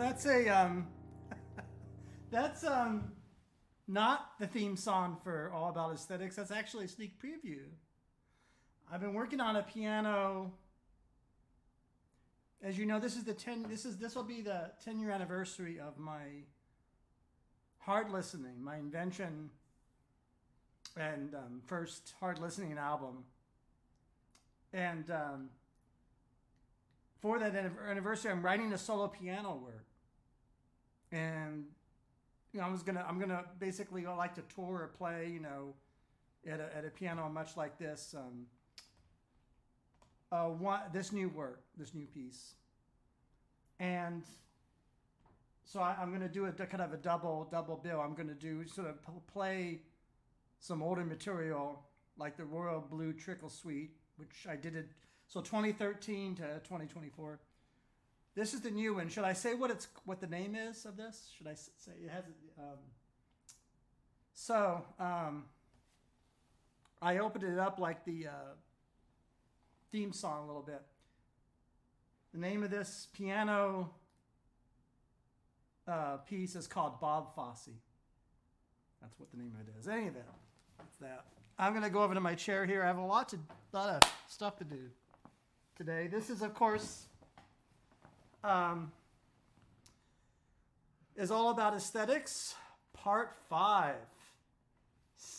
That's a um, that's um, not the theme song for All About Aesthetics. That's actually a sneak preview. I've been working on a piano. As you know, this is the ten. This is this will be the ten year anniversary of my hard listening, my invention, and um, first hard listening album. And um, for that anniversary, I'm writing a solo piano work, and you know, I was gonna, I'm gonna basically like to tour or play, you know, at a, at a piano much like this. Um, uh, one, this new work, this new piece, and so I, am gonna do a kind of a double double bill. I'm gonna do sort of play some older material like the Royal Blue Trickle Suite, which I did it so 2013 to 2024. This is the new one. Should I say what it's what the name is of this? Should I say it has? Um, so um, I opened it up like the uh, theme song a little bit. The name of this piano uh, piece is called Bob Fosse. That's what the name of it is. Any of it. That. I'm going to go over to my chair here. I have a lot to lot of stuff to do today. This is, of course, um, is all about aesthetics, part five.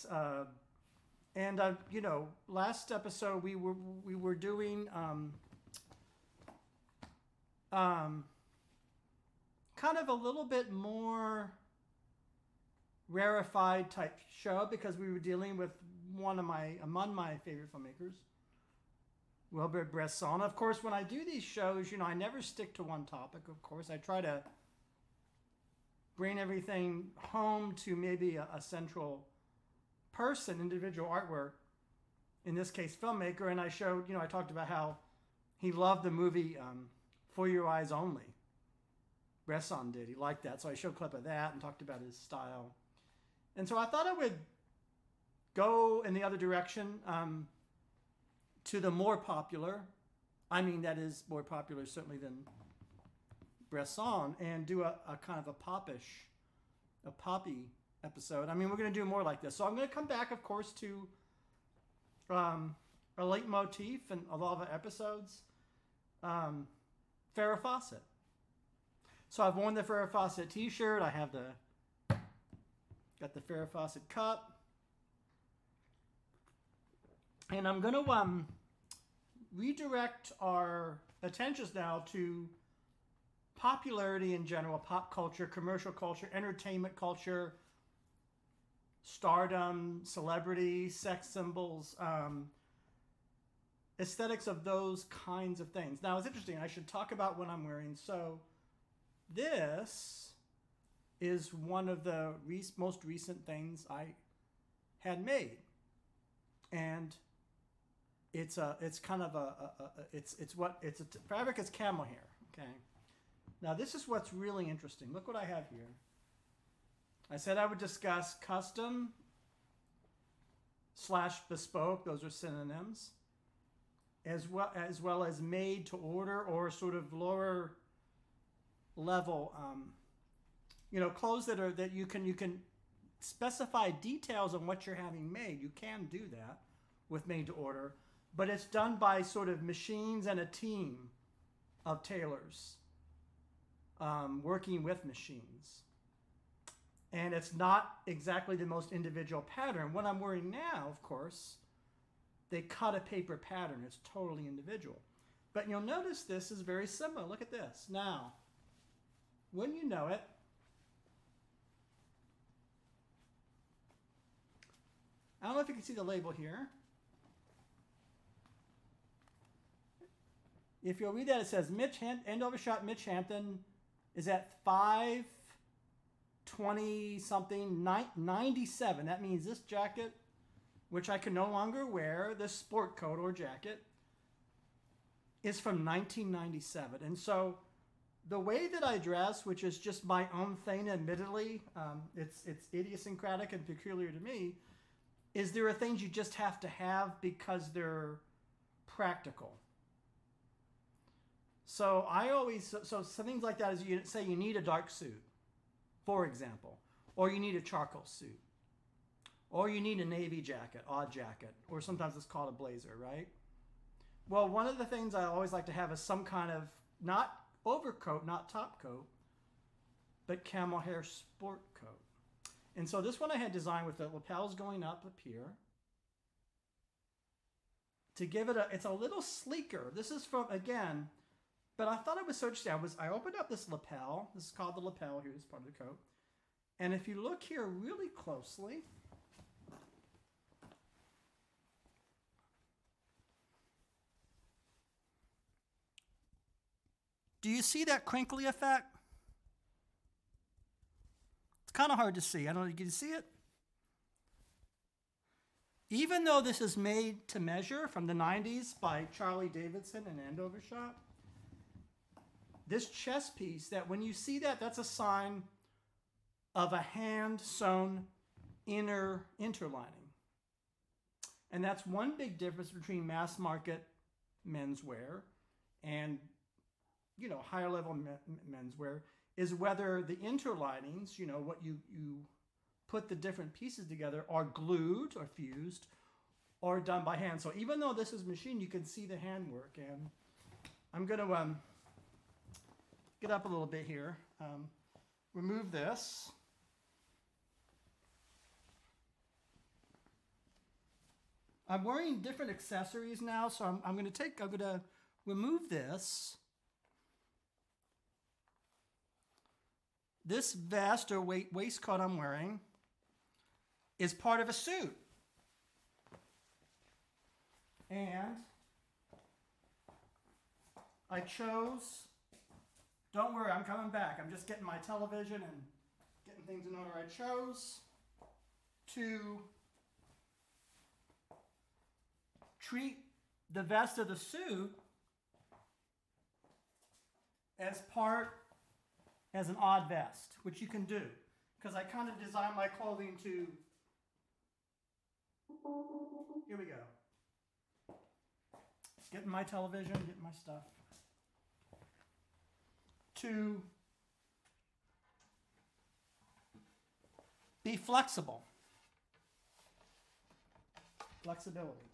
Uh, and uh, you know, last episode we were we were doing um, um, kind of a little bit more rarefied type show because we were dealing with one of my among my favorite filmmakers, Robert Bresson. Of course, when I do these shows, you know, I never stick to one topic. Of course, I try to bring everything home to maybe a, a central person, individual artwork. In this case, filmmaker. And I showed, you know, I talked about how he loved the movie um, For Your Eyes Only. Bresson did. He liked that. So I showed a clip of that and talked about his style. And so I thought I would go in the other direction. Um, to the more popular, I mean, that is more popular certainly than Bresson, and do a, a kind of a popish, a poppy episode. I mean, we're going to do more like this. So I'm going to come back, of course, to um, a leitmotif in a lot of episodes um, Farrah Fawcett. So I've worn the Farrah Fawcett t shirt. I have the, got the Farrah Fawcett cup. And I'm going to um, redirect our attentions now to popularity in general, pop culture, commercial culture, entertainment culture, stardom, celebrity, sex symbols, um, aesthetics of those kinds of things. Now, it's interesting. I should talk about what I'm wearing. So, this is one of the re- most recent things I had made. And it's a it's kind of a, a, a, it's it's what it's a fabric is camel hair okay? Now this is what's really interesting. Look what i have here. I said i would discuss custom slash bespoke those are synonyms as well as well as made to order or sort of lower level um, you know clothes that are that you can you can specify details on what you're having made. You can do that with made to order but it's done by sort of machines and a team of tailors um, working with machines. And it's not exactly the most individual pattern. What I'm wearing now, of course, they cut a paper pattern. It's totally individual. But you'll notice this is very similar. Look at this. Now, when you know it, I don't know if you can see the label here. If you'll read that, it says Mitch Ham- Andover Shop Mitch Hampton is at 520 something, 97. That means this jacket, which I can no longer wear, this sport coat or jacket, is from 1997. And so the way that I dress, which is just my own thing, admittedly, um, it's, it's idiosyncratic and peculiar to me, is there are things you just have to have because they're practical. So I always so, so things like that is you say you need a dark suit, for example, or you need a charcoal suit, or you need a navy jacket, odd jacket, or sometimes it's called a blazer, right? Well, one of the things I always like to have is some kind of not overcoat, not top coat, but camel hair sport coat. And so this one I had designed with the lapels going up up here. To give it a, it's a little sleeker. This is from, again, but I thought it was so interesting. I was, I opened up this lapel. This is called the lapel. Here's part of the coat. And if you look here really closely, do you see that crinkly effect? It's kind of hard to see. I don't know. Can you see it? Even though this is made to measure from the 90s by Charlie Davidson and Andover Shop, this chest piece, that when you see that, that's a sign of a hand sewn inner interlining. And that's one big difference between mass market menswear and you know higher level menswear is whether the interlinings, you know, what you, you put the different pieces together, are glued or fused or done by hand. So even though this is machine, you can see the handwork. And I'm going to um, get up a little bit here, um, remove this. I'm wearing different accessories now, so I'm, I'm going to take, I'm going to remove this. This vest or waistcoat I'm wearing is part of a suit. And I chose, don't worry, I'm coming back. I'm just getting my television and getting things in order. I chose to treat the vest of the suit as part as an odd vest, which you can do. Because I kind of designed my clothing to. Here we go. Getting my television, getting my stuff. To be flexible. Flexibility.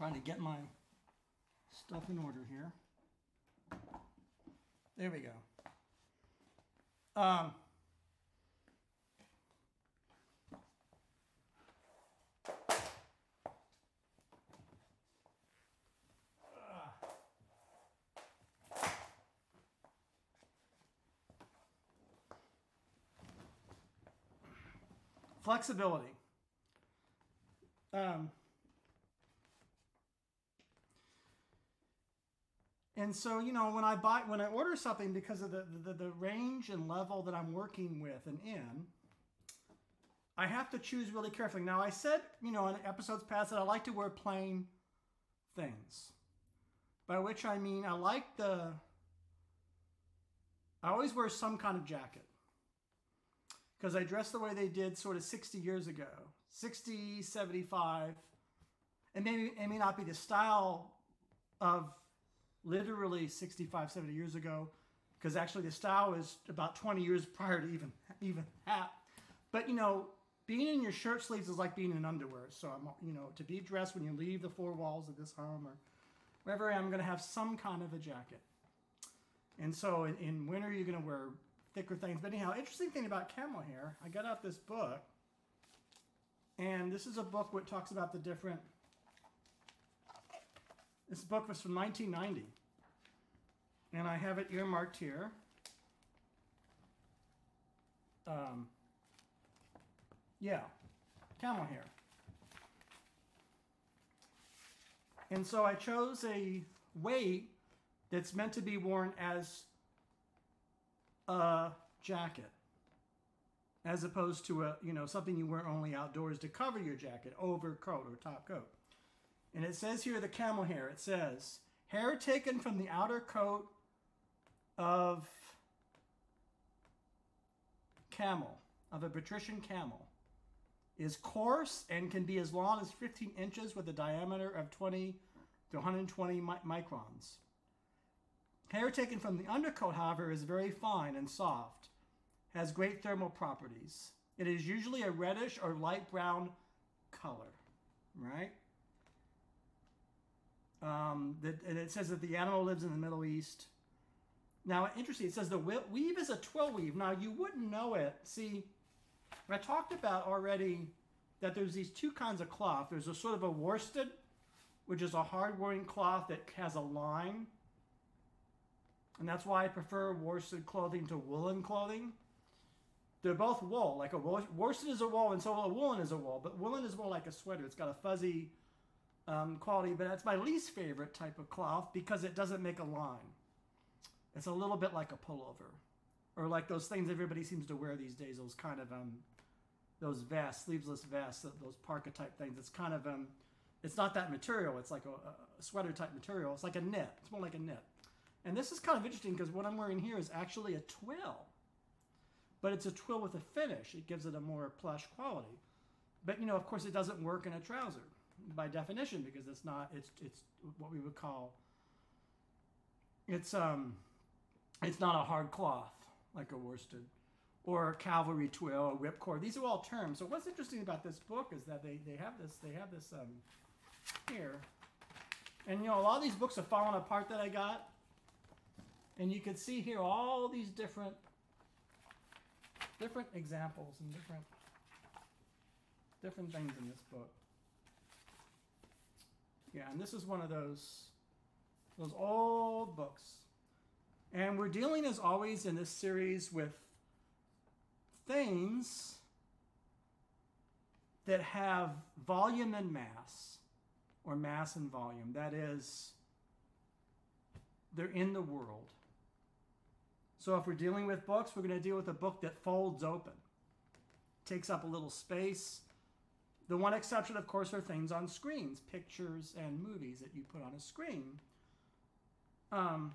Trying to get my stuff in order here. There we go. Um, flexibility. Um, And so, you know, when I buy, when I order something because of the, the, the range and level that I'm working with and in, I have to choose really carefully. Now, I said, you know, in episodes past that I like to wear plain things, by which I mean I like the, I always wear some kind of jacket because I dress the way they did sort of 60 years ago, 60, 75. And maybe it may not be the style of literally 65, 70 years ago, because actually the style is about 20 years prior to even even that. But you know, being in your shirt sleeves is like being in underwear. So I'm, you know, to be dressed when you leave the four walls of this home or wherever I am, I'm going to have some kind of a jacket. And so in, in winter, you're going to wear thicker things. But anyhow, interesting thing about camel hair, I got out this book, and this is a book that talks about the different this book was from 1990. And I have it earmarked here. Um, yeah, camel hair. And so I chose a weight that's meant to be worn as a jacket, as opposed to a you know something you wear only outdoors to cover your jacket, overcoat or top coat. And it says here the camel hair. It says hair taken from the outer coat of camel of a Bactrian camel is coarse and can be as long as 15 inches with a diameter of 20 to 120 mi- microns. Hair taken from the undercoat, however, is very fine and soft, has great thermal properties. It is usually a reddish or light brown color, right? Um, that, and it says that the animal lives in the Middle East. Now, interesting, it says the weave is a twill weave. Now, you wouldn't know it. See, I talked about already that there's these two kinds of cloth. There's a sort of a worsted, which is a hard wearing cloth that has a line. And that's why I prefer worsted clothing to woolen clothing. They're both wool. Like a worsted is a wool, and so a woolen is a wool. But woolen is more like a sweater. It's got a fuzzy um, quality, but that's my least favorite type of cloth because it doesn't make a line. It's a little bit like a pullover, or like those things everybody seems to wear these days. Those kind of um, those vests, sleeveless vests, those parka type things. It's kind of um, it's not that material. It's like a, a sweater type material. It's like a knit. It's more like a knit. And this is kind of interesting because what I'm wearing here is actually a twill, but it's a twill with a finish. It gives it a more plush quality. But you know, of course, it doesn't work in a trouser by definition because it's not. It's it's what we would call. It's um, it's not a hard cloth like a worsted or cavalry twill, or whipcord. These are all terms. So what's interesting about this book is that they, they have this they have this um, here, and you know a lot of these books are falling apart that I got, and you can see here all these different different examples and different different things in this book. Yeah, and this is one of those those old books. And we're dealing as always in this series with things that have volume and mass, or mass and volume. That is, they're in the world. So if we're dealing with books, we're going to deal with a book that folds open, takes up a little space. The one exception, of course, are things on screens, pictures and movies that you put on a screen. Um,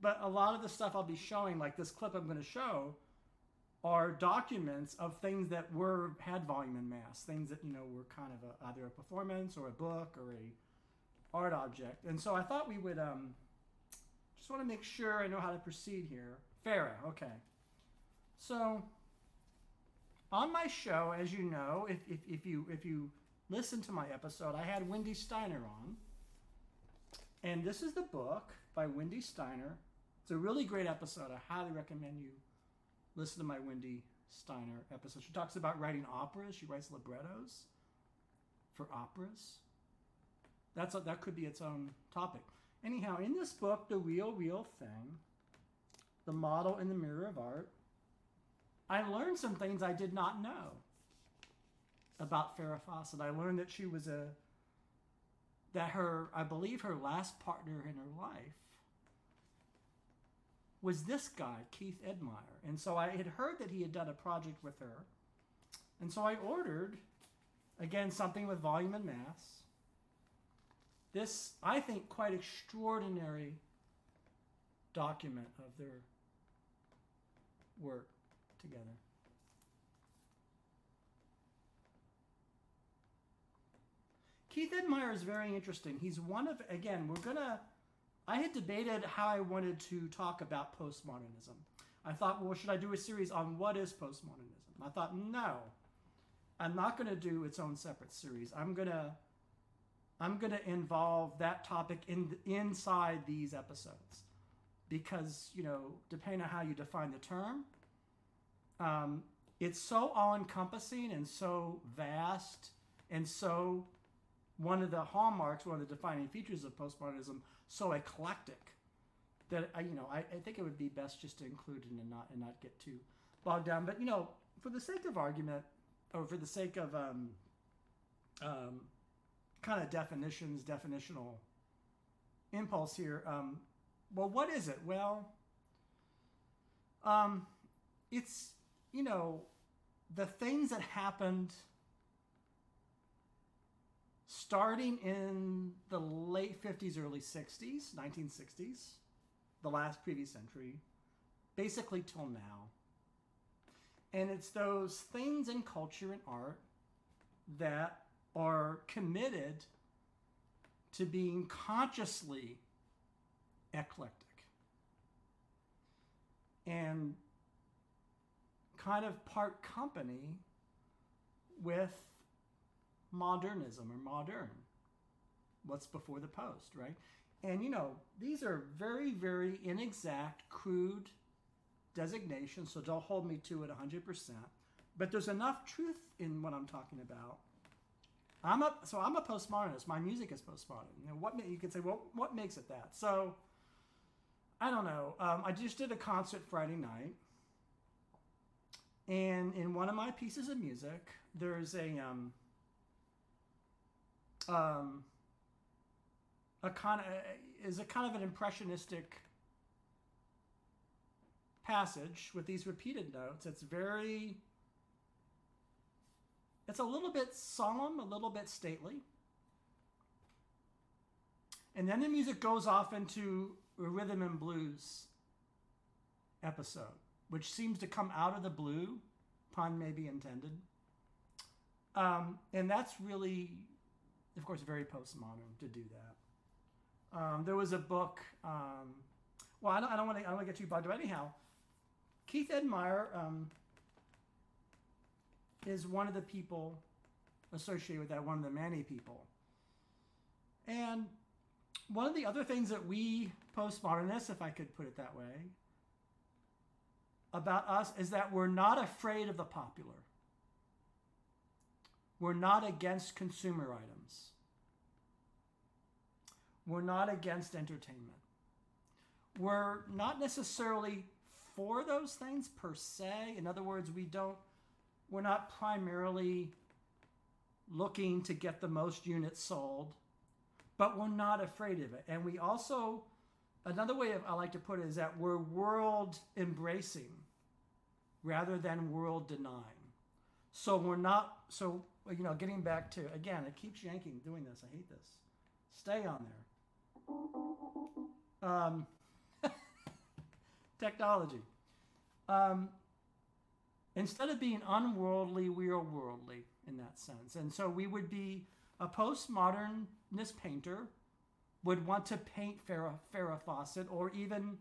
but a lot of the stuff I'll be showing, like this clip I'm going to show, are documents of things that were had volume and mass, things that you know were kind of a, either a performance or a book or a art object. And so I thought we would um, just want to make sure I know how to proceed here. Farrah, okay. So on my show, as you know, if, if, if you if you listen to my episode, I had Wendy Steiner on. And this is the book by Wendy Steiner. It's a really great episode. I highly recommend you listen to my Wendy Steiner episode. She talks about writing operas. She writes librettos for operas. That's a, that could be its own topic. Anyhow, in this book, The Real Real Thing, The Model in the Mirror of Art, I learned some things I did not know about Farrah Fawcett. I learned that she was a that her I believe her last partner in her life was this guy, Keith Edmier. And so I had heard that he had done a project with her. And so I ordered, again, something with volume and mass. This, I think, quite extraordinary document of their work together. Keith Edmier is very interesting. He's one of, again, we're going to I had debated how I wanted to talk about postmodernism. I thought, well, should I do a series on what is postmodernism? I thought, no, I'm not going to do its own separate series. I'm going to I'm going to involve that topic in inside these episodes because you know, depending on how you define the term, um, it's so all-encompassing and so vast and so one of the hallmarks, one of the defining features of postmodernism so eclectic that I, you know, I, I think it would be best just to include it and not and not get too bogged down. But you know, for the sake of argument, or for the sake of um, um, kind of definitions, definitional impulse here. Um, well, what is it? Well, Um, it's you know the things that happened starting in the late 50s early 60s 1960s the last previous century basically till now. And it's those things in culture and art that are committed to being consciously eclectic. And kind of part company with modernism or modern what's before the post right? And you know these are very very inexact crude designations so don't hold me to it 100% but there's enough truth in what i'm talking about. I'm a so i'm a postmodernist. My music is postmodern. You know what you could say well what makes it that? So i don't know. Um, i just did a concert friday night and in one of my pieces of music there's a um, um, a kind of is a kind of an impressionistic passage with these repeated notes. It's very it's a little bit solemn, a little bit stately. And then the music goes off into a rhythm and blues episode, which seems to come out of the blue, pun may be intended. Um, and that's really of course, very postmodern to do that. Um, there was a book. Um, well, I don't, I don't want to. Get too bugged, but anyhow, Keith Edmier um, is one of the people associated with that. One of the many people. And one of the other things that we postmodernists, if I could put it that way, about us is that we're not afraid of the popular. We're not against consumer items. We're not against entertainment. We're not necessarily for those things per se. In other words, we don't we're not primarily looking to get the most units sold, but we're not afraid of it. And we also another way of, I like to put it is that we're world embracing rather than world denying. So we're not so you know, getting back to again, it keeps yanking doing this. I hate this. Stay on there. Um, technology. Um, instead of being unworldly, we are worldly in that sense. And so we would be a postmodernist painter would want to paint Farrah, Farrah Fawcett or even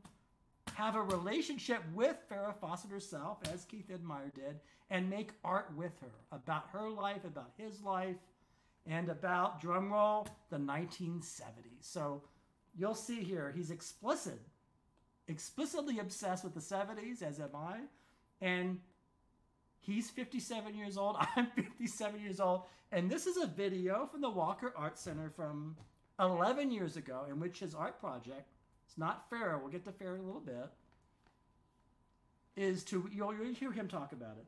have a relationship with Farrah Fawcett herself, as Keith Edmier did, and make art with her about her life, about his life, and about, drumroll, the 1970s. So you'll see here, he's explicit, explicitly obsessed with the 70s, as am I. And he's 57 years old, I'm 57 years old. And this is a video from the Walker Art Center from 11 years ago, in which his art project it's not fair. We'll get to fair in a little bit. Is to you'll, you'll hear him talk about it.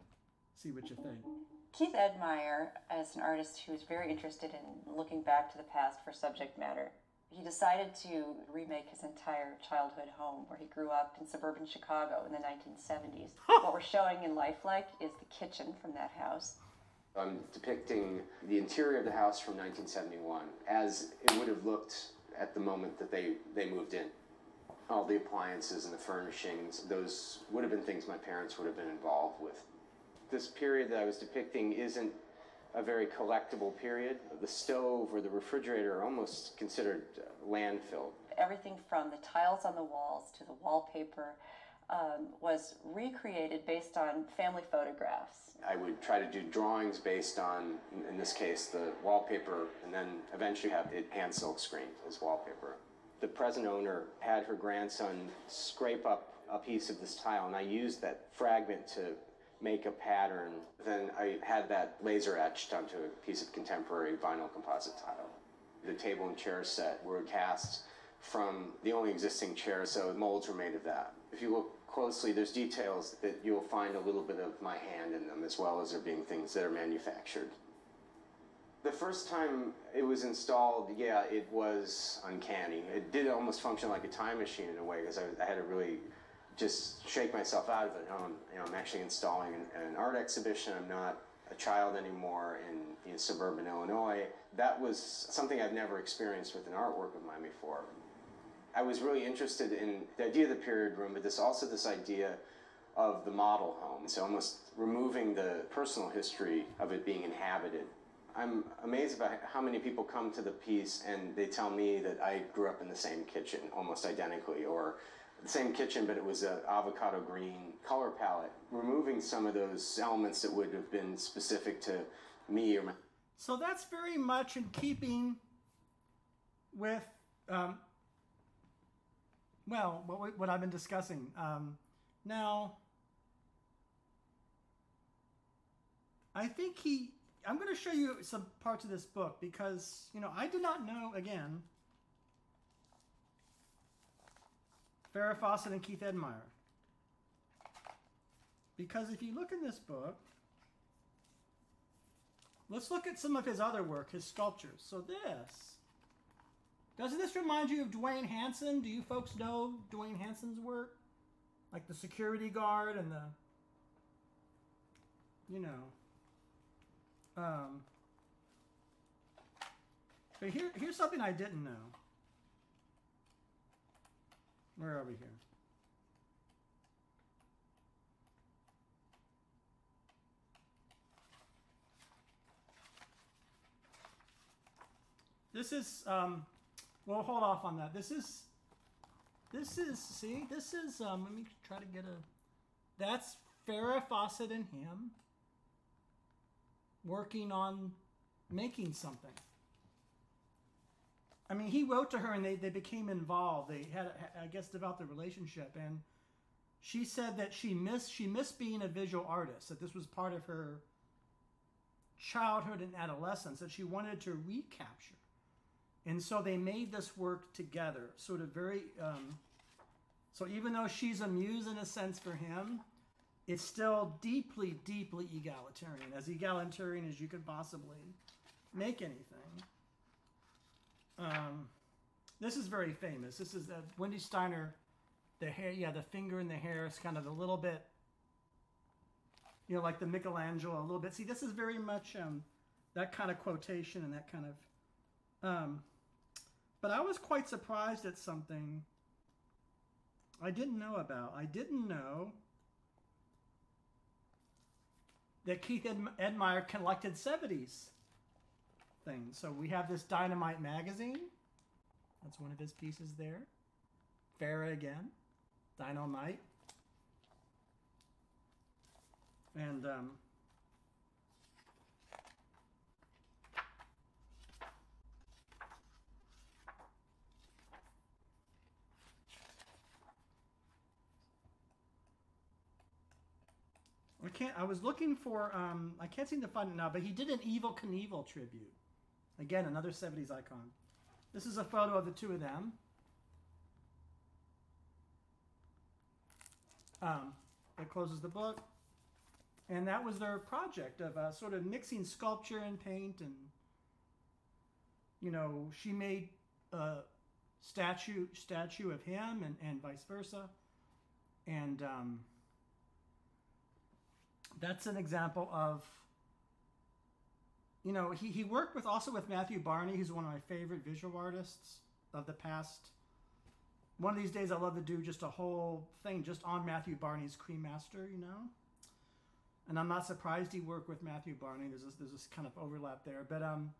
See what you think. Keith Edmier, as an artist who is very interested in looking back to the past for subject matter, he decided to remake his entire childhood home where he grew up in suburban Chicago in the 1970s. what we're showing in Lifelike is the kitchen from that house. I'm depicting the interior of the house from 1971 as it would have looked at the moment that they, they moved in all the appliances and the furnishings, those would have been things my parents would have been involved with. This period that I was depicting isn't a very collectible period. The stove or the refrigerator are almost considered uh, landfill. Everything from the tiles on the walls to the wallpaper um, was recreated based on family photographs. I would try to do drawings based on, in this case, the wallpaper, and then eventually have it hand silk screened as wallpaper the present owner had her grandson scrape up a piece of this tile, and I used that fragment to make a pattern. Then I had that laser etched onto a piece of contemporary vinyl composite tile. The table and chair set were cast from the only existing chair, so molds were made of that. If you look closely, there's details that you'll find a little bit of my hand in them, as well as there being things that are manufactured. The first time it was installed, yeah, it was uncanny. It did almost function like a time machine in a way because I, I, had to really just shake myself out of it. I'm, you know, I'm actually installing an, an art exhibition. I'm not a child anymore in, in suburban Illinois. That was something I've never experienced with an artwork of mine before. I was really interested in the idea of the period room, but this also this idea of the model home. So almost removing the personal history of it being inhabited. I'm amazed by how many people come to the piece and they tell me that I grew up in the same kitchen, almost identically, or the same kitchen, but it was an avocado green color palette. Removing some of those elements that would have been specific to me or my. So that's very much in keeping with, um, well, what, what I've been discussing. Um, now, I think he. I'm going to show you some parts of this book because, you know, I did not know, again, Farrah Fawcett and Keith Edmier. Because if you look in this book, let's look at some of his other work, his sculptures. So this, doesn't this remind you of Duane Hanson? Do you folks know Duane Hanson's work? Like the security guard and the, you know. Um, but here, here's something I didn't know. Where are we here? This is um well hold off on that. This is this is see, this is um let me try to get a that's Farrah Fawcett and him working on making something. I mean, he wrote to her and they, they became involved. They had, I guess, developed a relationship. And she said that she missed, she missed being a visual artist, that this was part of her childhood and adolescence that she wanted to recapture. And so they made this work together, sort of very. Um, so even though she's a muse in a sense for him, it's still deeply, deeply egalitarian, as egalitarian as you could possibly make anything. Um, this is very famous. This is Wendy Steiner. The hair, yeah, the finger in the hair is kind of a little bit, you know, like the Michelangelo a little bit. See, this is very much um, that kind of quotation and that kind of. Um, but I was quite surprised at something I didn't know about. I didn't know that Keith Ed- Edmier collected 70s things. So we have this Dynamite magazine. That's one of his pieces there. Farrah again. Dynamite. And um, I can't. I was looking for. Um, I can't seem to find it now. But he did an Evel Knievel tribute. Again, another '70s icon. This is a photo of the two of them. Um, that closes the book, and that was their project of uh, sort of mixing sculpture and paint, and you know, she made a statue statue of him, and, and vice versa, and. Um, that's an example of you know he, he worked with also with matthew barney who's one of my favorite visual artists of the past. One of these days i love to do just a whole thing just on matthew barney's Cremaster you know? And i'm not surprised he worked with matthew barney. There's this, there's this kind of overlap there. But um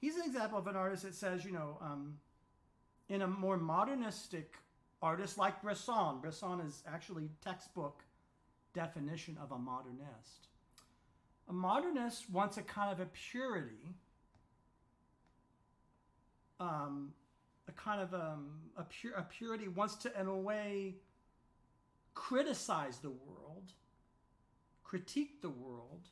he's an example of an artist that says you know um in a more modernistic artist like bresson bresson is actually textbook definition of a modernist. A modernist wants a kind of a purity, um, a kind of um, a, a purity wants to, in a way, criticize the world, critique the world,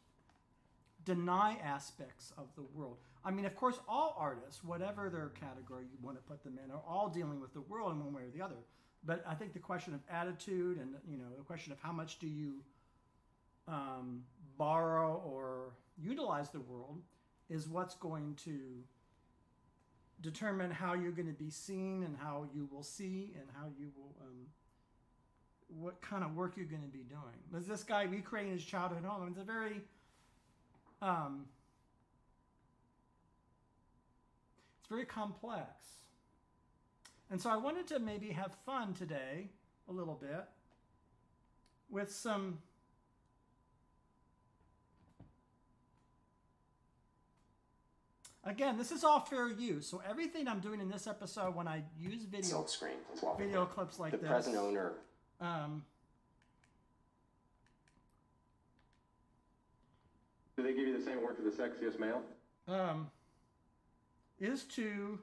deny aspects of the world. I mean, of course, all artists, whatever their category you want to put them in, are all dealing with the world in one way or the other. But I think the question of attitude and you know the question of how much do you um, borrow or utilize the world is what's going to determine how you're going to be seen and how you will see and how you will um, what kind of work you're going to be doing. Is this guy recreating his childhood home? It's a very um, it's very complex. And so I wanted to maybe have fun today a little bit with some Again, this is all fair use. So everything I'm doing in this episode when I use video screen as wallpaper. video clips like the this present owner um, Do they give you the same award for the sexiest male? um, is to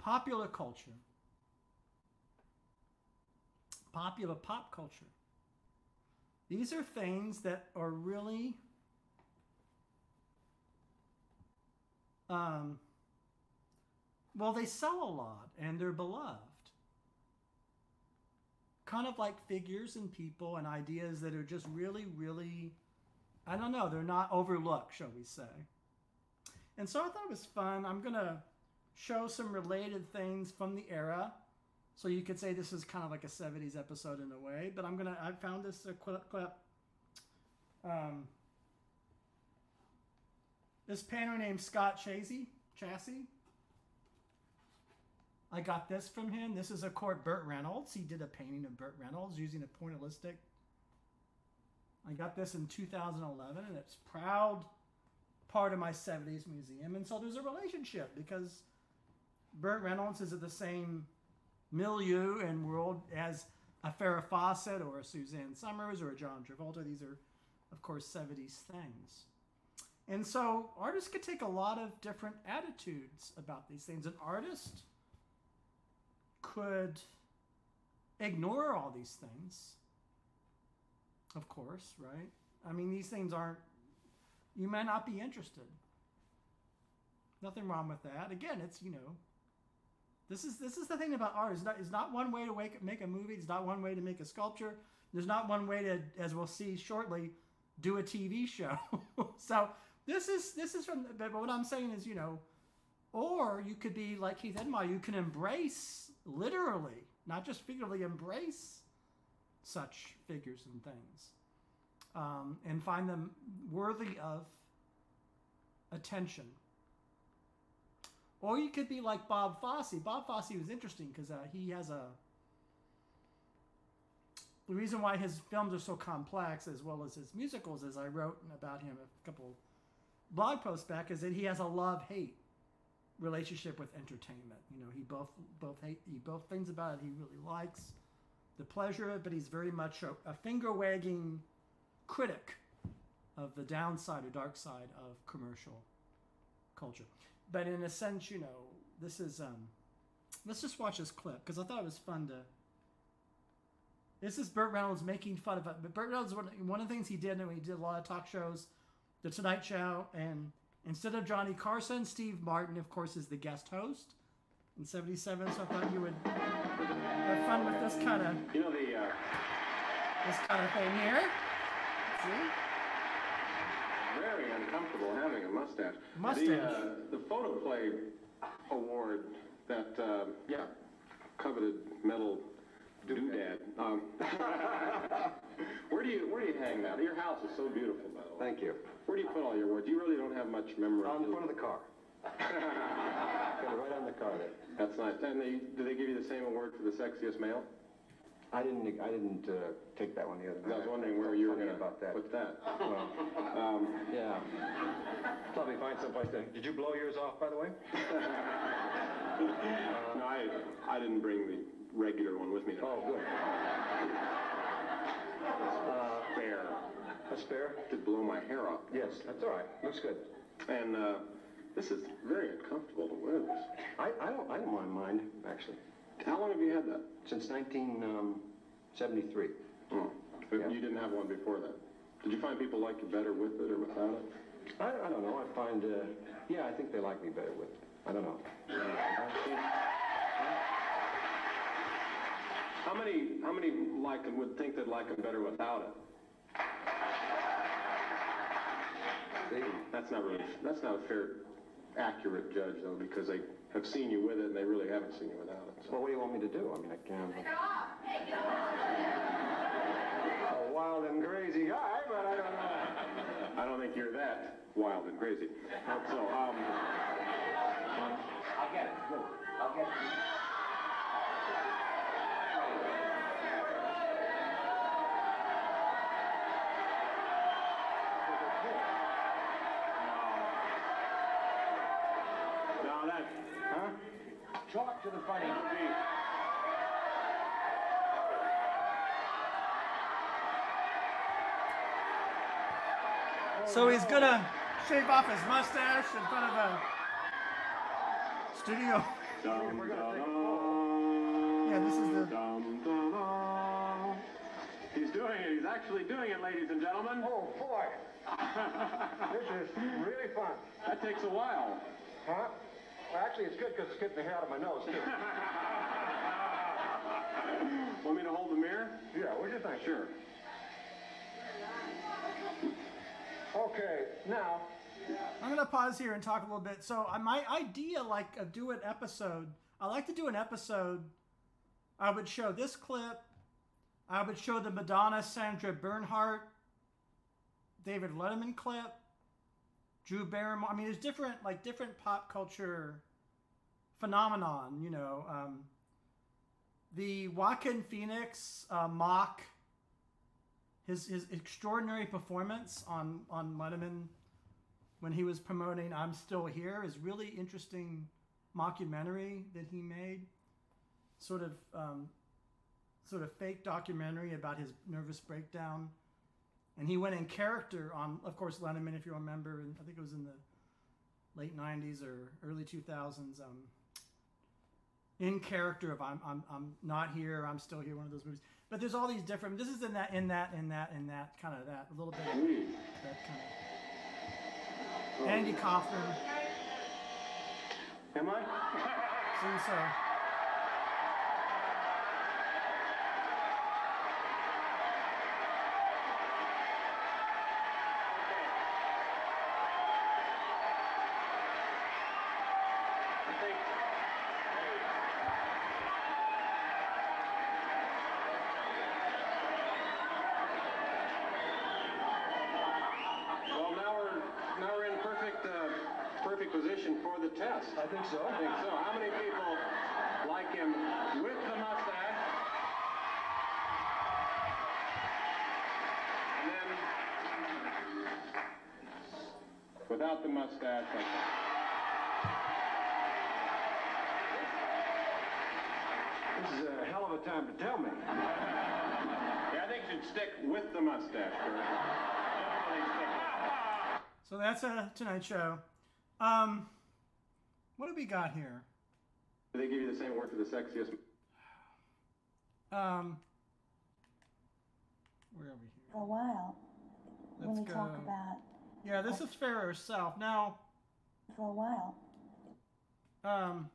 popular culture, popular pop culture. These are things that are really um, well, they sell a lot and they're beloved. Kind of like figures and people and ideas that are just really, really, I don't know, they're not overlooked, shall we say. And so I thought it was fun. I'm going to show some related things from the era. So you could say this is kind of like a 70s episode in a way, but I'm to, I found this uh, clip. clip um, this painter named Scott Chasey, Chassis. I got this from him. This is a court Burt Reynolds. He did a painting of Burt Reynolds using a pointillistic. I got this in 2011, and it's proud part of my 70s museum. And so there's a relationship because Burt Reynolds is of the same milieu and world as a Farrah Fawcett or a Suzanne Somers or a John Travolta. These are, of course, 70s things. And so artists could take a lot of different attitudes about these things. An artist could ignore all these things, of course, right? I mean, these things aren't, you may not be interested. Nothing wrong with that. Again, it's, you know, this is this is the thing about art. It's not, it's not one way to make, make a movie. It's not one way to make a sculpture. There's not one way to, as we'll see shortly, do a TV show. so this is this is from. But what I'm saying is, you know, or you could be like Keith Edmier. You can embrace literally, not just figuratively, embrace such figures and things, um, and find them worthy of attention. Or you could be like Bob Fosse. Bob Fosse was interesting because uh, he has a. The reason why his films are so complex, as well as his musicals, as I wrote about him a couple blog posts back, is that he has a love hate relationship with entertainment. You know, he both both hate he both things about it he really likes, the pleasure of it, but he's very much a, a finger wagging critic of the downside or dark side of commercial culture. But in a sense, you know, this is um, let's just watch this clip because I thought it was fun to. This is Burt Reynolds making fun of it. But Burt Reynolds, one, one of the things he did, and he did a lot of talk shows, The Tonight Show, and instead of Johnny Carson, Steve Martin, of course, is the guest host in 77. So I thought you would have fun with this kind of You know the uh, this kind of thing here. See? Very uncomfortable having a mustache. Mustache. The, uh, the photoplay award that uh, yeah coveted metal doodad. Um, where do you where do you hang that? Your house is so beautiful, by the way. Thank you. Where do you put all your awards? You really don't have much memory. On the front of the car. Right on the car there. That's nice. And they, do they give you the same award for the sexiest male? I didn't, I didn't uh, take that one the other I was wondering where you were Funny to about that. put that. Well, Um, yeah. Probably find someplace to, did you blow yours off, by the way? no, I I didn't bring the regular one with me. Oh, good. Fair a spare? to blow my hair off. Yes, that's all right. Looks good. And uh, this is very uncomfortable to wear this. I, I don't, I don't mind mine, actually. How long have you had that? Since 1973. Oh, Yeah. you didn't have one before that. Did you find people like you better with it or without it? I, I don't know. I find, uh, yeah, I think they like me better with it. I don't know. How many how many like them would think they'd like them better without it? See? That's not really that's not a fair, accurate judge though because they have seen you with it, and they really haven't seen you without it. So. Well, what do you want me to do? I mean, I can't. A wild and crazy guy, but I don't know. I don't think you're that wild and crazy. So, um, I'll get it. Good. I'll get it. now that, huh? Talk to the funny. So he's gonna shave off his mustache in front of a studio. Dum, we're gonna take a Yeah, this is the- dum, dum, dum. He's doing it. He's actually doing it, ladies and gentlemen. Oh, boy. This is really fun. That takes a while. Huh? Well, actually, it's good because it's getting the hair out of my nose, too. Want me to hold the mirror? Yeah, what do you think? Sure. Okay, now, I'm gonna pause here and talk a little bit. So uh, my idea, like, of do an episode, I like to do an episode. I would show this clip. I would show the Madonna Sandra Bernhard, David Letterman clip, Drew Barrymore. I mean, there's different, like, different pop culture phenomenon. You know, um, the Joaquin Phoenix uh, mock his his extraordinary performance on on Letterman when he was promoting I'm Still Here is really interesting mockumentary that he made. Sort of um, sort of fake documentary about his nervous breakdown. And he went in character on, of course, Letterman, if you remember, and I think it was in the late 90s or early 2000s. Um, in character of I'm, I'm, I'm not here, I'm still here, one of those movies. But there's all these different, this is in that, in that, in that, in that, kind of that, a little bit of that kind of. Andy Kaufman. Am I? See, so. I think. Well, now we're now we're in perfect uh, perfect position for the test. I think so. I think so. How many people like him with the mustache? And then without the mustache. Like this is a hell of a time to tell me. yeah, I think you should stick with the mustache. Kurt. So that's a Tonight Show. Um, what do we got here? Do they give you the same word for the sexiest? Um, where are we here? for a while when Let's we talk about Yeah, this is Farrah herself. Now, for a while. um,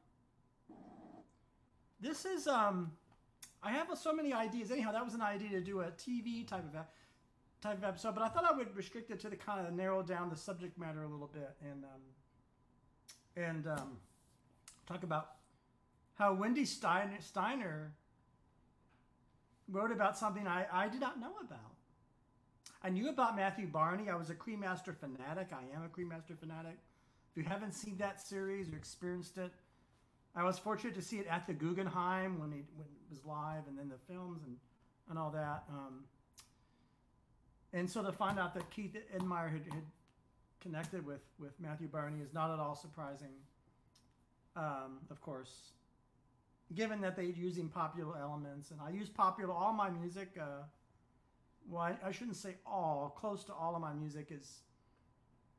this is um, I have so many ideas. Anyhow, that was an idea to do a TV type of a, type of episode, but I thought I would restrict it to the kind of narrow down the subject matter a little bit and um, and um, talk about how Wendy Steiner, Steiner wrote about something I, I did not know about. I knew about Matthew Barney. I was a Cremaster fanatic. I am a Cremaster fanatic. If you haven't seen that series or experienced it, I was fortunate to see it at the Guggenheim when it, when it was live, and then the films and, and all that. Um, and so to find out that Keith Edmier had, had connected with, with Matthew Barney is not at all surprising. Um, of course, given that they're using popular elements, and I use popular all my music. Uh, well, I, I shouldn't say all. Close to all of my music is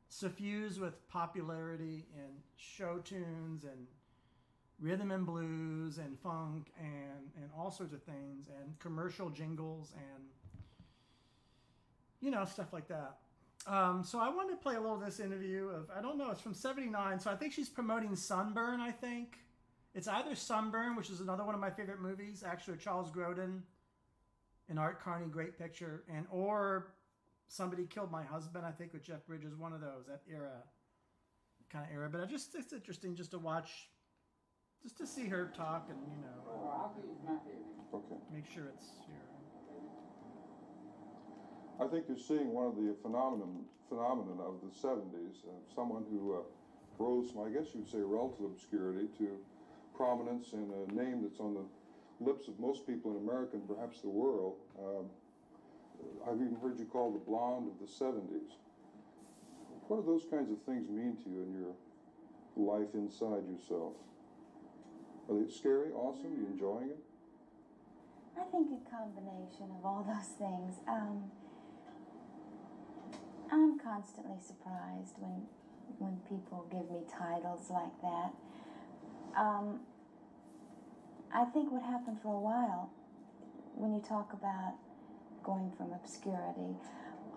suffused with popularity and show tunes and rhythm and blues and funk and and all sorts of things and commercial jingles and you know stuff like that. Um, so I wanted to play a little of this interview of I don't know it's from '79, so I think she's promoting Sunburn. I think it's either Sunburn, which is another one of my favorite movies, actually Charles Grodin, and Art Carney, great picture, and or Somebody Killed My Husband. I think with Jeff Bridges, one of those that era, kind of era. But I just it's interesting just to watch just to see her talk and you know Okay. make sure it's here. I think you're seeing one of the phenomenon phenomenon of the 70s. Uh, someone who uh, rose from, I guess you'd say, relative obscurity to prominence and a name that's on the lips of most people in America and perhaps the world. Um, I've even heard you called the blonde of the 70s. What do those kinds of things mean to you in your life inside yourself? Are they scary, awesome? you enjoying it? I think a combination of all those things. Um, I'm constantly surprised when when people give me titles like that. Um, I think what happened for a while, when you talk about going from obscurity,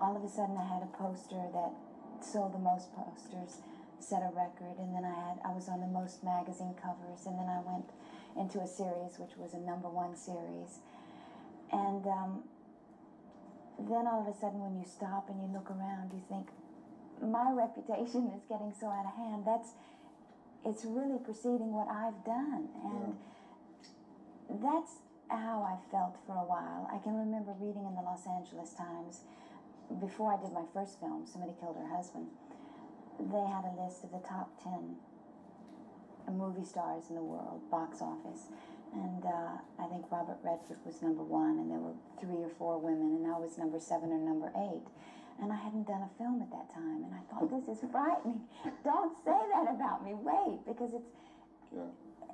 all of a sudden I had a poster that sold the most posters, set a record, and then I had I was on the most magazine covers, and then I went into a series which was a number one series, and um, then all of a sudden when you stop and you look around, you think my reputation is getting so out of hand. That's it's really preceding what I've done, and that's how I felt for a while. I can remember reading in the Los Angeles Times before I did my first film, Somebody Killed Her Husband. They had a list of the top 10 movie stars in the world, box office. And uh, I think Robert Redford was number one, and there were three or four women, and I was number seven or number eight. And I hadn't done a film at that time, and I thought, this is frightening. Don't say that about me. Wait, because it's, Yeah.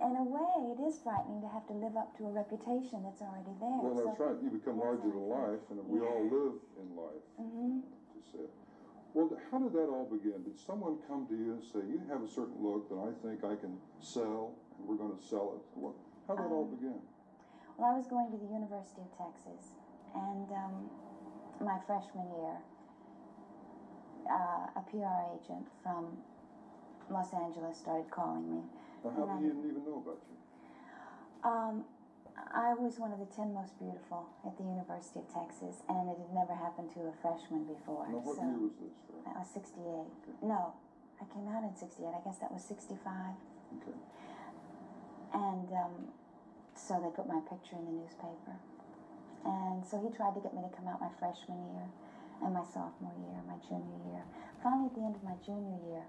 in a way, it is frightening to have to live up to a reputation that's already there. Well, that's So- right. You become larger than life, and we all live in life. Mhm. It. Well, how did that all begin? Did someone come to you and say, "You have a certain look that I think I can sell, and we're going to sell it"? What? How did it all Um, begin? Well, I was going to the University of Texas, and um, my freshman year, uh, a PR agent from Los Angeles started calling me. Now, how did he I- didn't even know about you? Um, I was one of the 10 most beautiful at the University of Texas, and it had never happened to a freshman before. Now, what so year was this? That was 68. No, I came out in 68. I guess that was 65. Okay. And um, so they put my picture in the newspaper. And so he tried to get me to come out my freshman year and my sophomore year, my junior year. Finally, at the end of my junior year,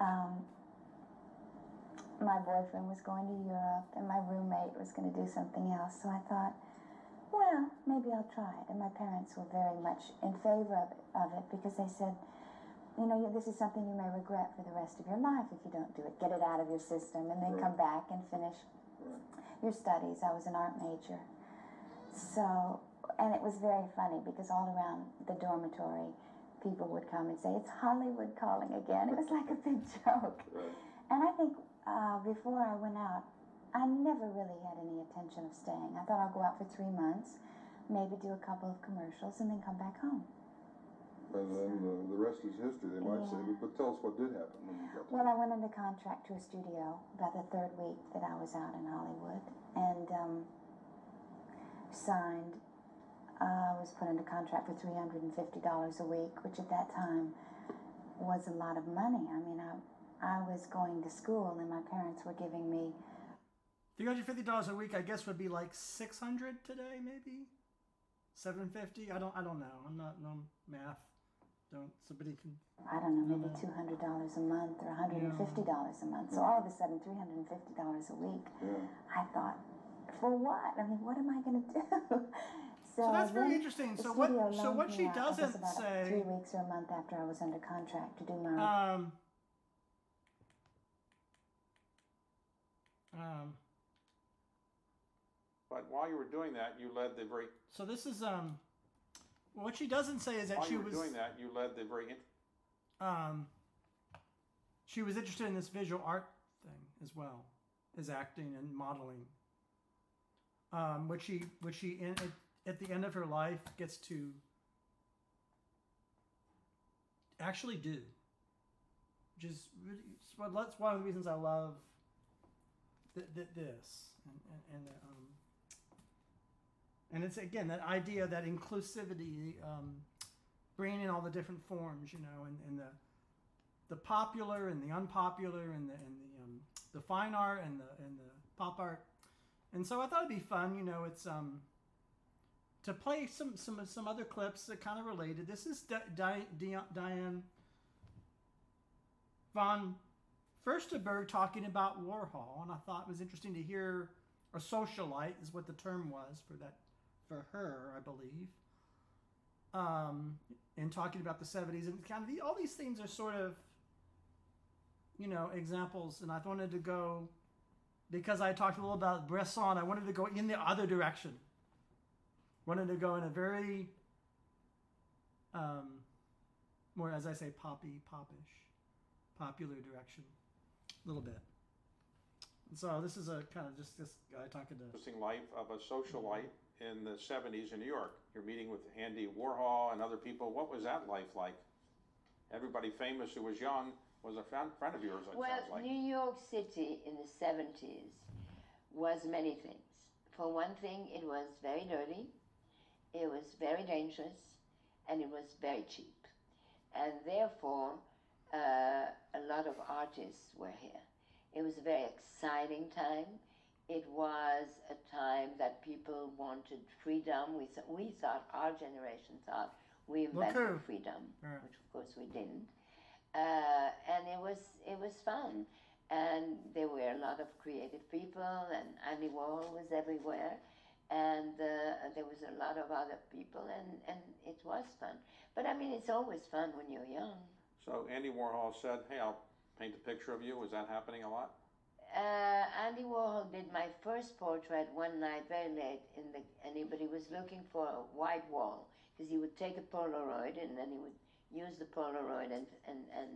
um, my boyfriend was going to Europe and my roommate was going to do something else. So I thought, well, maybe I'll try it. And my parents were very much in favor of it, of it because they said, you know, this is something you may regret for the rest of your life if you don't do it. Get it out of your system and then Right. come back and finish your studies. I was an art major. So, and it was very funny because all around the dormitory, people would come and say, It's Hollywood calling again. It was like a big joke. Right. And I think uh, before I went out, I never really had any intention of staying. I thought I'll go out for three months, maybe do a couple of commercials, and then come back home. And then the, the rest is history, they might say. Yeah. But, but tell us what did happen when you got Well, I went under contract to a studio about the third week that I was out in Hollywood and um, signed. uh, I was put under contract for $350 a week, which at that time was a lot of money. I mean, I, I was going to school and my parents were giving me, Three hundred fifty dollars a week, I guess, would be like six hundred today, maybe seven fifty. I don't, I don't know. I'm not no math. Don't somebody can. I don't know, maybe Mhm. $200 a month or $150 a month. So all of a sudden, $350 a week. Yeah. I thought, for what? I mean, what am I going to do? So, So that's very interesting. So what? So what she out, I guess, doesn't about say. Three weeks or a month after I was under contract to do my. Um. Um. But while you were doing that, you led the very, So this is um. What she doesn't say is that while she you were was doing that, you led the very, um. She was interested in this visual art thing as well as acting and modeling. Um, which she, which she in, at, at the end of her life gets to actually do. Which is really, what- that's one of the reasons I love th- th- this and and, and um, and it's again that idea that inclusivity, um, bringing in all the different forms, you know, and, and the the popular and the unpopular and the and the um, the fine art and the and the pop art, and so I thought it'd be fun. You know, it's um to play some some some other clips that kind of related. This is Di- Di- Di- Diane von Furstenberg talking about Warhol, and I thought it was interesting to hear a socialite is what the term was for that for her, I believe. Um, and talking about the '70s and kind of the, all these things are sort of, you know, examples. And I wanted to go because I talked a little about Bresson. I wanted to go in the other direction. Wanted to go in a very, um, more as I say, poppy, popish, popular direction, a little bit. And so this is a kind of just this guy talking to. Interesting life of a socialite in the 70s in New York. You're meeting with Andy Warhol and other people. What was that life like? Everybody famous who was young was a friend friend of yours, Well, like. New York City in the 70s was many things. For one thing, it was very dirty, it was very dangerous, and it was very cheap. And therefore, uh, a lot of artists were here. It was a very exciting time. It was a time that people wanted freedom. We, th- we thought, our generation thought, we Look invented who. freedom, Yeah. which of course we didn't. Uh, and it was it was fun, and there were a lot of creative people, and Andy Warhol was everywhere, and uh, there was a lot of other people, and, and it was fun. But I mean, it's always fun when you're young. So Andy Warhol said, hey, I'll paint a picture of you. Was that happening a lot? Uh, Andy Warhol did my first portrait one night very late in the, anybody was looking for a white wall because he would take a Polaroid and then he would use the Polaroid and and and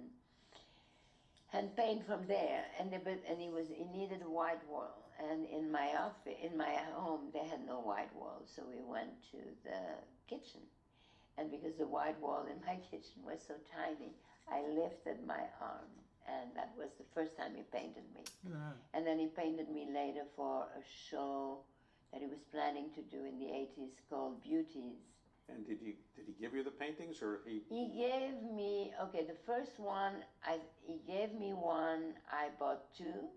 and paint from there. And the, and he was he needed a white wall. And in my office, in my home, they had no white wall, so we went to the kitchen. And because the white wall in my kitchen was so tiny, I lifted my arm, and that was the first time he painted me. Yeah. And then he painted me later for a show that he was planning to do in the 80s called Beauties. And did he did he give you the paintings or he? He gave me, okay, the first one, I, he gave me one, I bought two.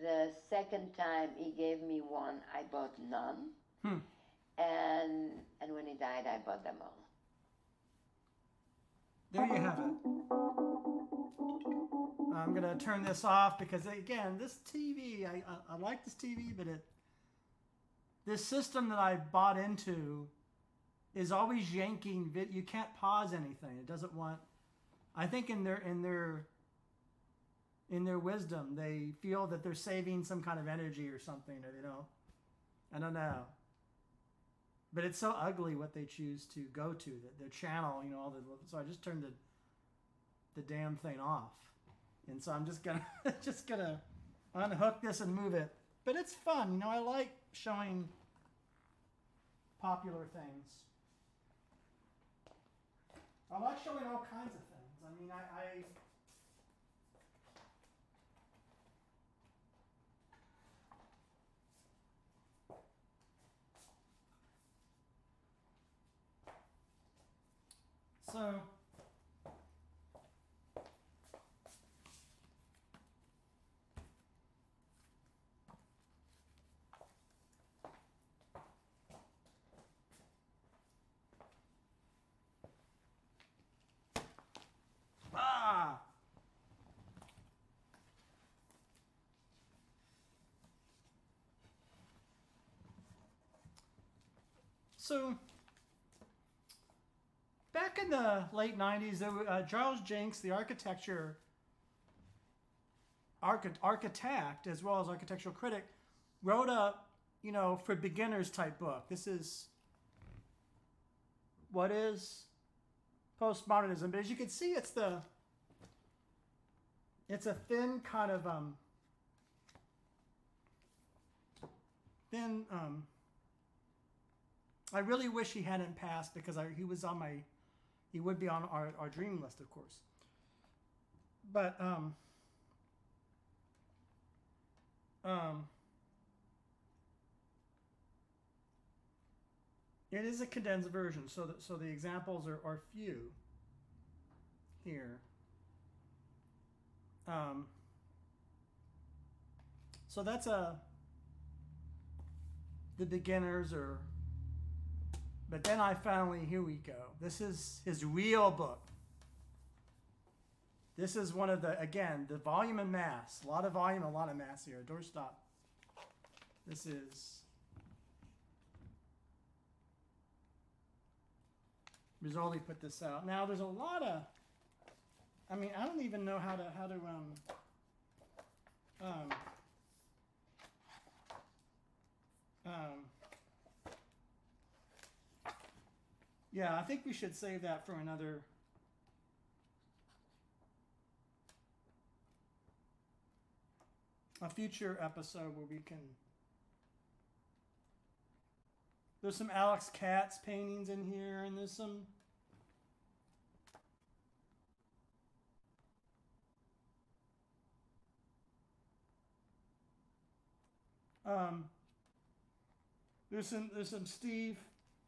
The second time he gave me one, I bought none. Hmm. And, and when he died, I bought them all. There you have it. I'm gonna turn this off because again, this TV, I, I, I like this TV, but it this system that I bought into is always yanking. vid- You can't pause anything. It doesn't want. I think in their in their in their wisdom, they feel that they're saving some kind of energy or something, or they don't. I don't know. But it's so ugly what they choose to go to, the, channel, you know, all the so I just turned the the damn thing off. And so I'm just gonna just gonna unhook this and move it. But it's fun, you know, I like showing popular things. I like showing all kinds of things. I mean I, I So So back in the late 90s, there uh, Charles Jencks, the architecture archi- architect as well as architectural critic, wrote a you know for beginners type book. This is what is postmodernism, but as you can see, it's the it's a thin kind of um thin um I really wish he hadn't passed because I, he was on my he would be on our, our dream list of course. But um um it is a condensed version so that so the examples are, are few here. Um So that's a the beginners or but then I finally here we go. This is his real book. This is one of the again the volume and mass. A lot of volume, a lot of mass here. Doorstop. This is Rizzoli put this out. Now there's a lot of I mean I don't even know how to how to um um um yeah, I think we should save that for another a future episode where we can there's some Alex Katz paintings in here and there's some um there's some there's some Steve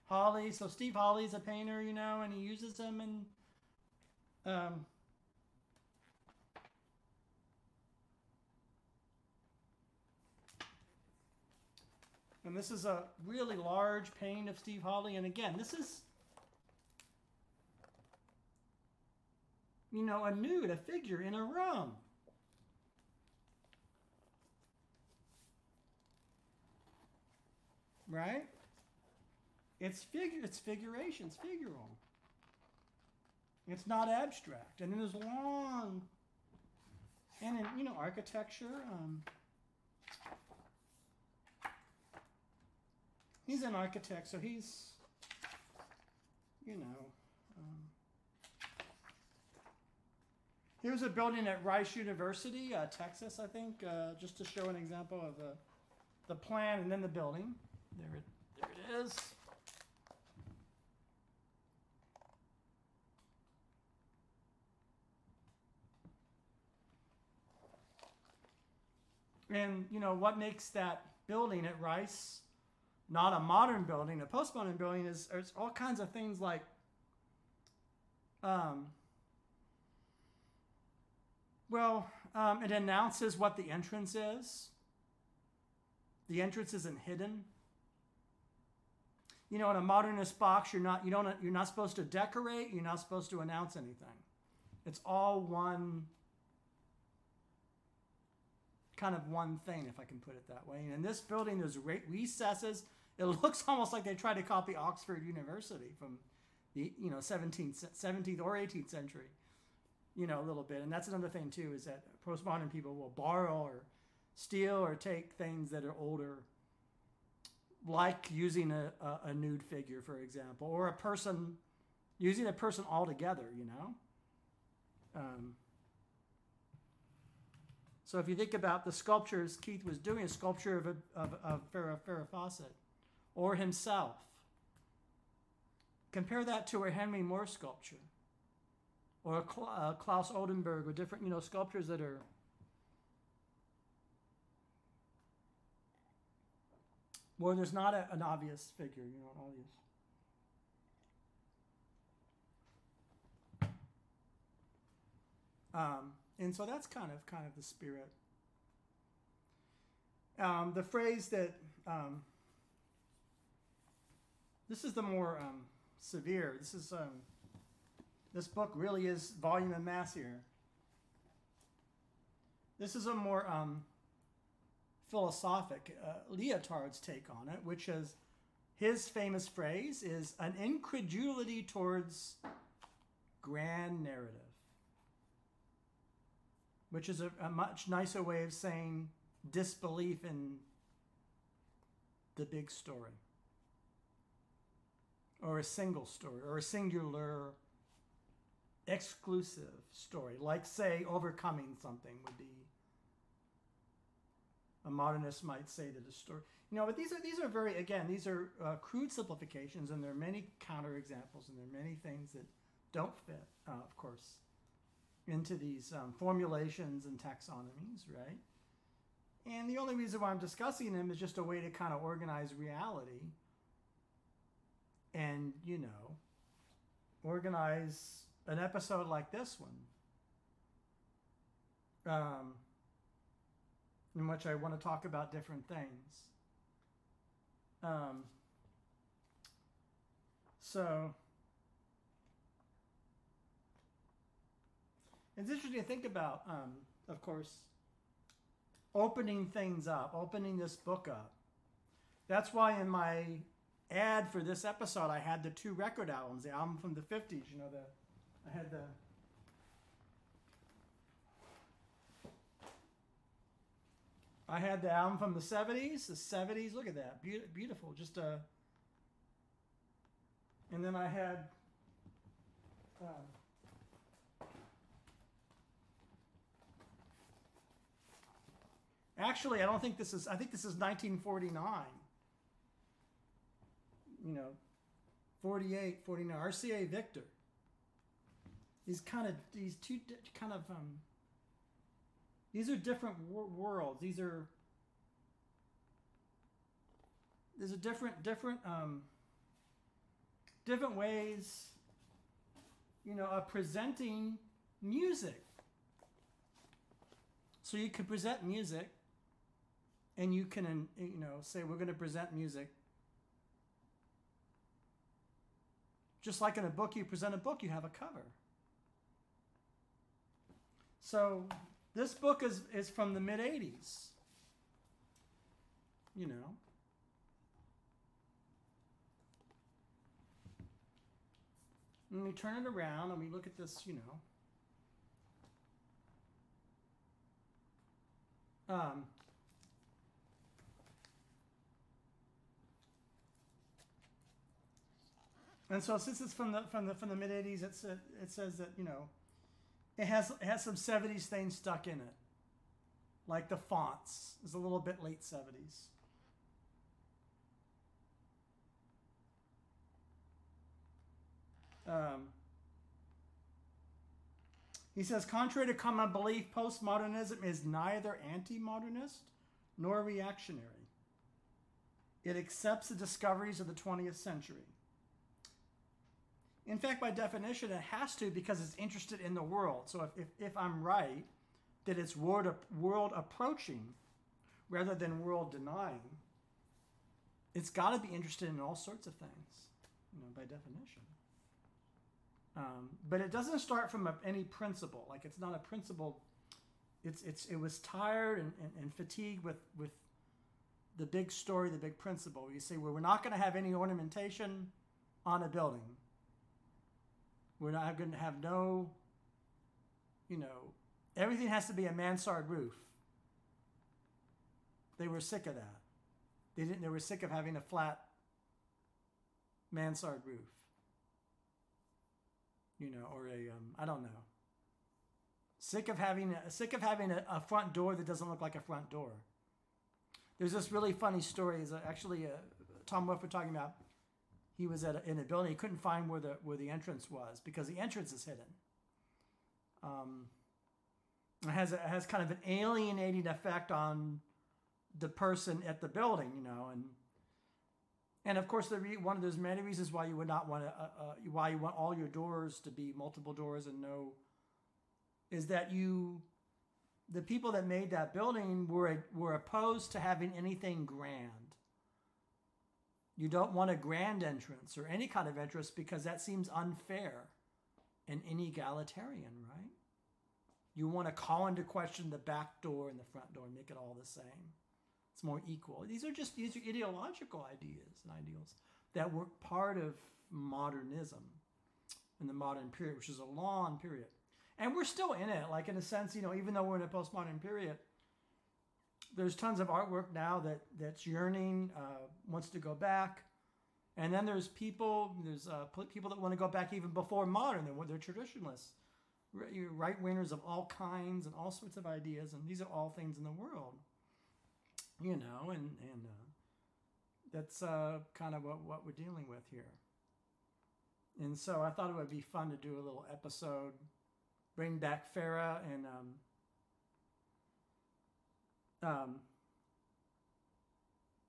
Holly. So Steve Holly's a painter, you know, and he uses them in um And this is a really large painting of Steve Holly. And again, this is, you know, a nude, a figure in a room. Right? It's figure, it's figuration, it's figural. It's not abstract. And then there's long, and in, you know, architecture, um, he's an architect, so he's, you know. Um, here's a building at Rice University, uh, Texas, I think, uh, just to show an example of the, the plan and then the building. There it, there it is. And you know what makes that building at Rice not a modern building, a postmodern building is there's all kinds of things like um, well, um, it announces what the entrance is. The entrance isn't hidden. You know, in a modernist box, you're not you don't you're not supposed to decorate. You're not supposed to announce anything. It's all one kind of one thing, if I can put it that way. And in this building, there's recesses. It looks almost like they tried to copy Oxford University from the you know 17th, 17th or 18th century. You know, a little bit. And that's another thing too is that postmodern people will borrow or steal or take things that are older, like using a, a, a nude figure, for example, or a person using a person altogether. You know. Um, so if you think about the sculptures Keith was doing, a sculpture of, a, of, of Farrah, Farrah Fawcett or himself, compare that to a Henry Moore sculpture or a Claes Oldenburg or different, you know, sculptures that are where there's not a, an obvious figure, you know, obvious. Um, and so that's kind of kind of the spirit. Um, the phrase that um, this is the more um, severe. This is um, this book really is volume and mass here. This is a more um, philosophic uh, Lyotard's take on it, which is his famous phrase is an incredulity towards grand narrative which is a, a, much nicer way of saying disbelief in the big story. Or a single story or a singular exclusive story. Like say overcoming something would be a modernist might say that a story you know but these are these are very again these are uh, crude simplifications and there are many counterexamples and there are many things that don't fit uh, of course into these um, formulations and taxonomies, right? And the only reason why I'm discussing them is just a way to kind of organize reality and, you know, organize an episode like this one. Um, in which I want to talk about different things. Um, so it's interesting to think about, um, of course, opening things up, opening this book up. That's why in my ad for this episode, I had the two record albums, the album from the 50s, you know, the, I had the, I had the album from the 70s, the 70s, look at that, Be- beautiful, just a, and then I had, um, actually, I don't think this is, I think this is 1949 you know, 48, 49, RCA Victor. These kind of, these two kind of, um, these are different wor- worlds. These are, there's a different, different, um, different ways, you know, of presenting music. So you could present music and you can, you know, say, we're going to present music Just like in a book, you present a book, you have a cover. So this book is, is from the mid 80s. You know. And we turn it around and we look at this, you know. Um, And so since it's from the from the from the mid '80s, it's uh, it says that you know, it has it has some '70s things stuck in it, like the fonts is a little bit late '70s. Um, he says, contrary to common belief, postmodernism is neither anti-modernist nor reactionary. It accepts the discoveries of the 20th century. In fact, by definition, it has to because it's interested in the world. So if, if, if I'm right, that it's world, world approaching rather than world denying, it's got to be interested in all sorts of things, you know, by definition. Um, but it doesn't start from a, any principle. Like it's not a principle. It's it's it was tired and, and, and fatigued with with the big story, the big principle. You say, well, we're not going to have any ornamentation on a building. We're not going to have no, you know, everything has to be a mansard roof. They were sick of that. They didn't. They were sick of having a flat mansard roof. You know, or a um, I don't know. Sick of having a, sick of having a, a front door that doesn't look like a front door. There's this really funny story. Is actually uh, Tom Wolfe talking about he was at a, in a building. He couldn't find where the where the entrance was because the entrance is hidden. Um, it has a, it has kind of an alienating effect on the person at the building, you know, and and of course, the re- one of those many reasons why you would not want to uh, uh, why you want all your doors to be multiple doors and no is that you the people that made that building were were opposed to having anything grand. You don't want a grand entrance or any kind of entrance because that seems unfair and inegalitarian, right? You want to call into question the back door and the front door and make it all the same. It's more equal. These are just these are ideological ideas and ideals that were part of modernism in the modern period, which is a long period. And we're still in it, like in a sense, you know, even though we're in a postmodern period, there's tons of artwork now that that's yearning, uh, wants to go back, and then there's people, there's uh, people that want to go back even before modern. They're, they're traditionalists, right wingers of all kinds and all sorts of ideas, and these are all things in the world, you know, and and uh, that's uh, kind of what what we're dealing with here. And so I thought it would be fun to do a little episode, bring back Farrah and um, um,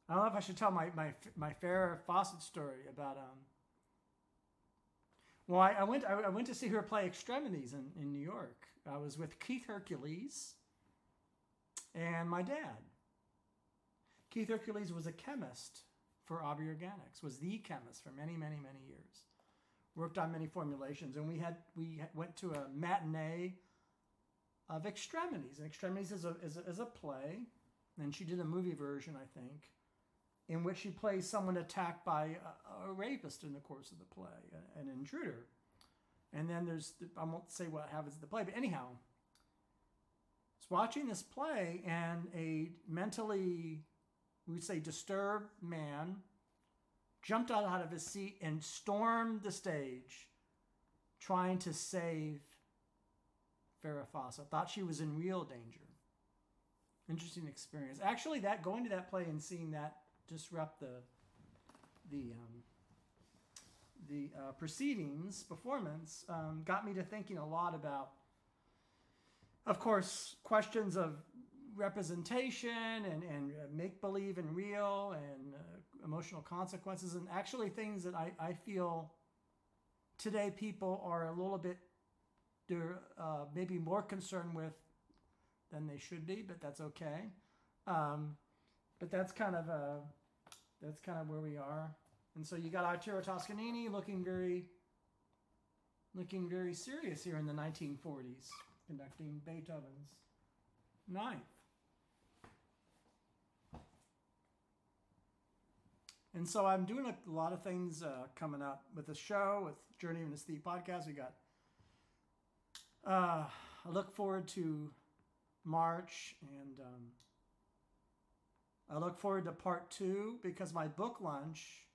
I don't know if I should tell my my my Farrah Fawcett story about um. Well, I, I went I, I, went to see her play Extremities in, in New York. I was with Keith Hercules and my dad. Keith Hercules was a chemist for Aubrey Organics, was the chemist for many, many, many years. Worked on many formulations, and we had we went to a matinee of Extremities. And Extremities is a, is a, is a play, and she did a movie version, I think, in which she plays someone attacked by a, a rapist in the course of the play, an intruder. And then there's, I won't say what happens in the play, but anyhow, I was watching this play, and a mentally, we would say, disturbed man jumped out, out of his seat and stormed the stage trying to save Farrah Fawcett. Thought she was in real danger. Interesting experience. Actually, that going to that play and seeing that disrupt the the um, the uh, proceedings performance um, got me to thinking a lot about, of course, questions of representation and, and uh, make believe and real and uh, emotional consequences and actually things that I, I feel today people are a little bit they're uh, maybe more concerned with than they should be but that's okay um, but that's kind of uh, that's kind of where we are and so you got Arturo Toscanini looking very looking very serious here in the 1940s conducting Beethoven's ninth And so I'm doing a lot of things uh, coming up with the show, with Journey of the Steve podcast. We got. Uh, I look forward to March, and um, I look forward to part two because my book lunch,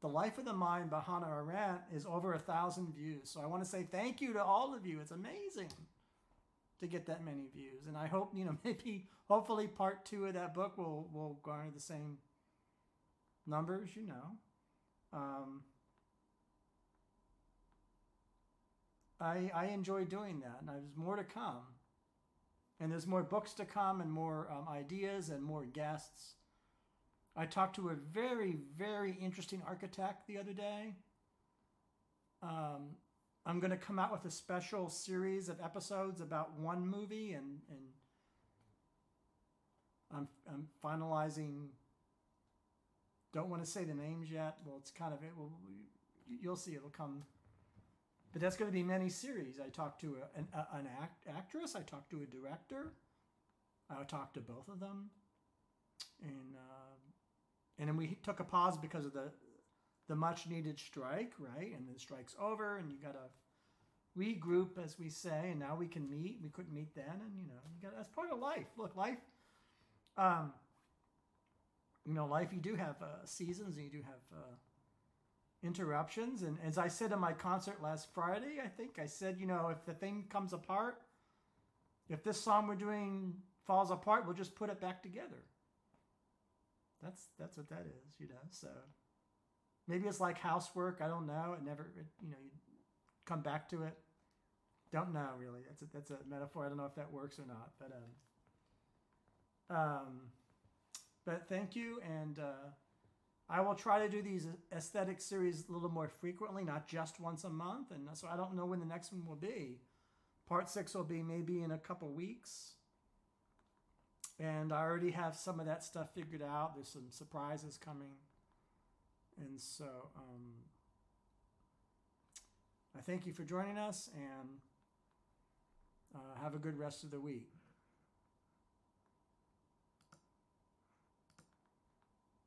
"The Life of the Mind" by Hannah Arendt, is over a thousand views. So I want to say thank you to all of you. It's amazing to get that many views, and I hope you know maybe hopefully part two of that book will will garner the same numbers, you know. Um, I I enjoy doing that, and there's more to come. And there's more books to come, and more um, ideas, and more guests. I talked to a very very interesting architect the other day. Um, I'm going to come out with a special series of episodes about one movie, and and I'm I'm finalizing don't want to say the names yet. Well, it's kind of it. Will you'll see it'll come. But that's going to be many series. I talked to a, an, a, an act, actress. I talked to a director. I talked to both of them, and uh, and then we took a pause because of the the much needed strike, right? And the strike's over, and you got to regroup, as we say, and now we can meet. We couldn't meet then, and you know, you got that's part of life. Look, life. Um, you know, life you do have uh, seasons and you do have uh, interruptions. And as I said in my concert last Friday, I think I said, you know, if the thing comes apart, if this song we're doing falls apart, we'll just put it back together. That's that's what that is, you know. So maybe it's like housework. I don't know. It never, it, you know, you come back to it. Don't know really. That's a, that's a metaphor. I don't know if that works or not, but um, um but thank you, and uh, I will try to do these aesthetic series a little more frequently, not just once a month. And so I don't know when the next one will be. Part six will be maybe in a couple weeks. And I already have some of that stuff figured out. There's some surprises coming. And so um, I thank you for joining us and uh, have a good rest of the week.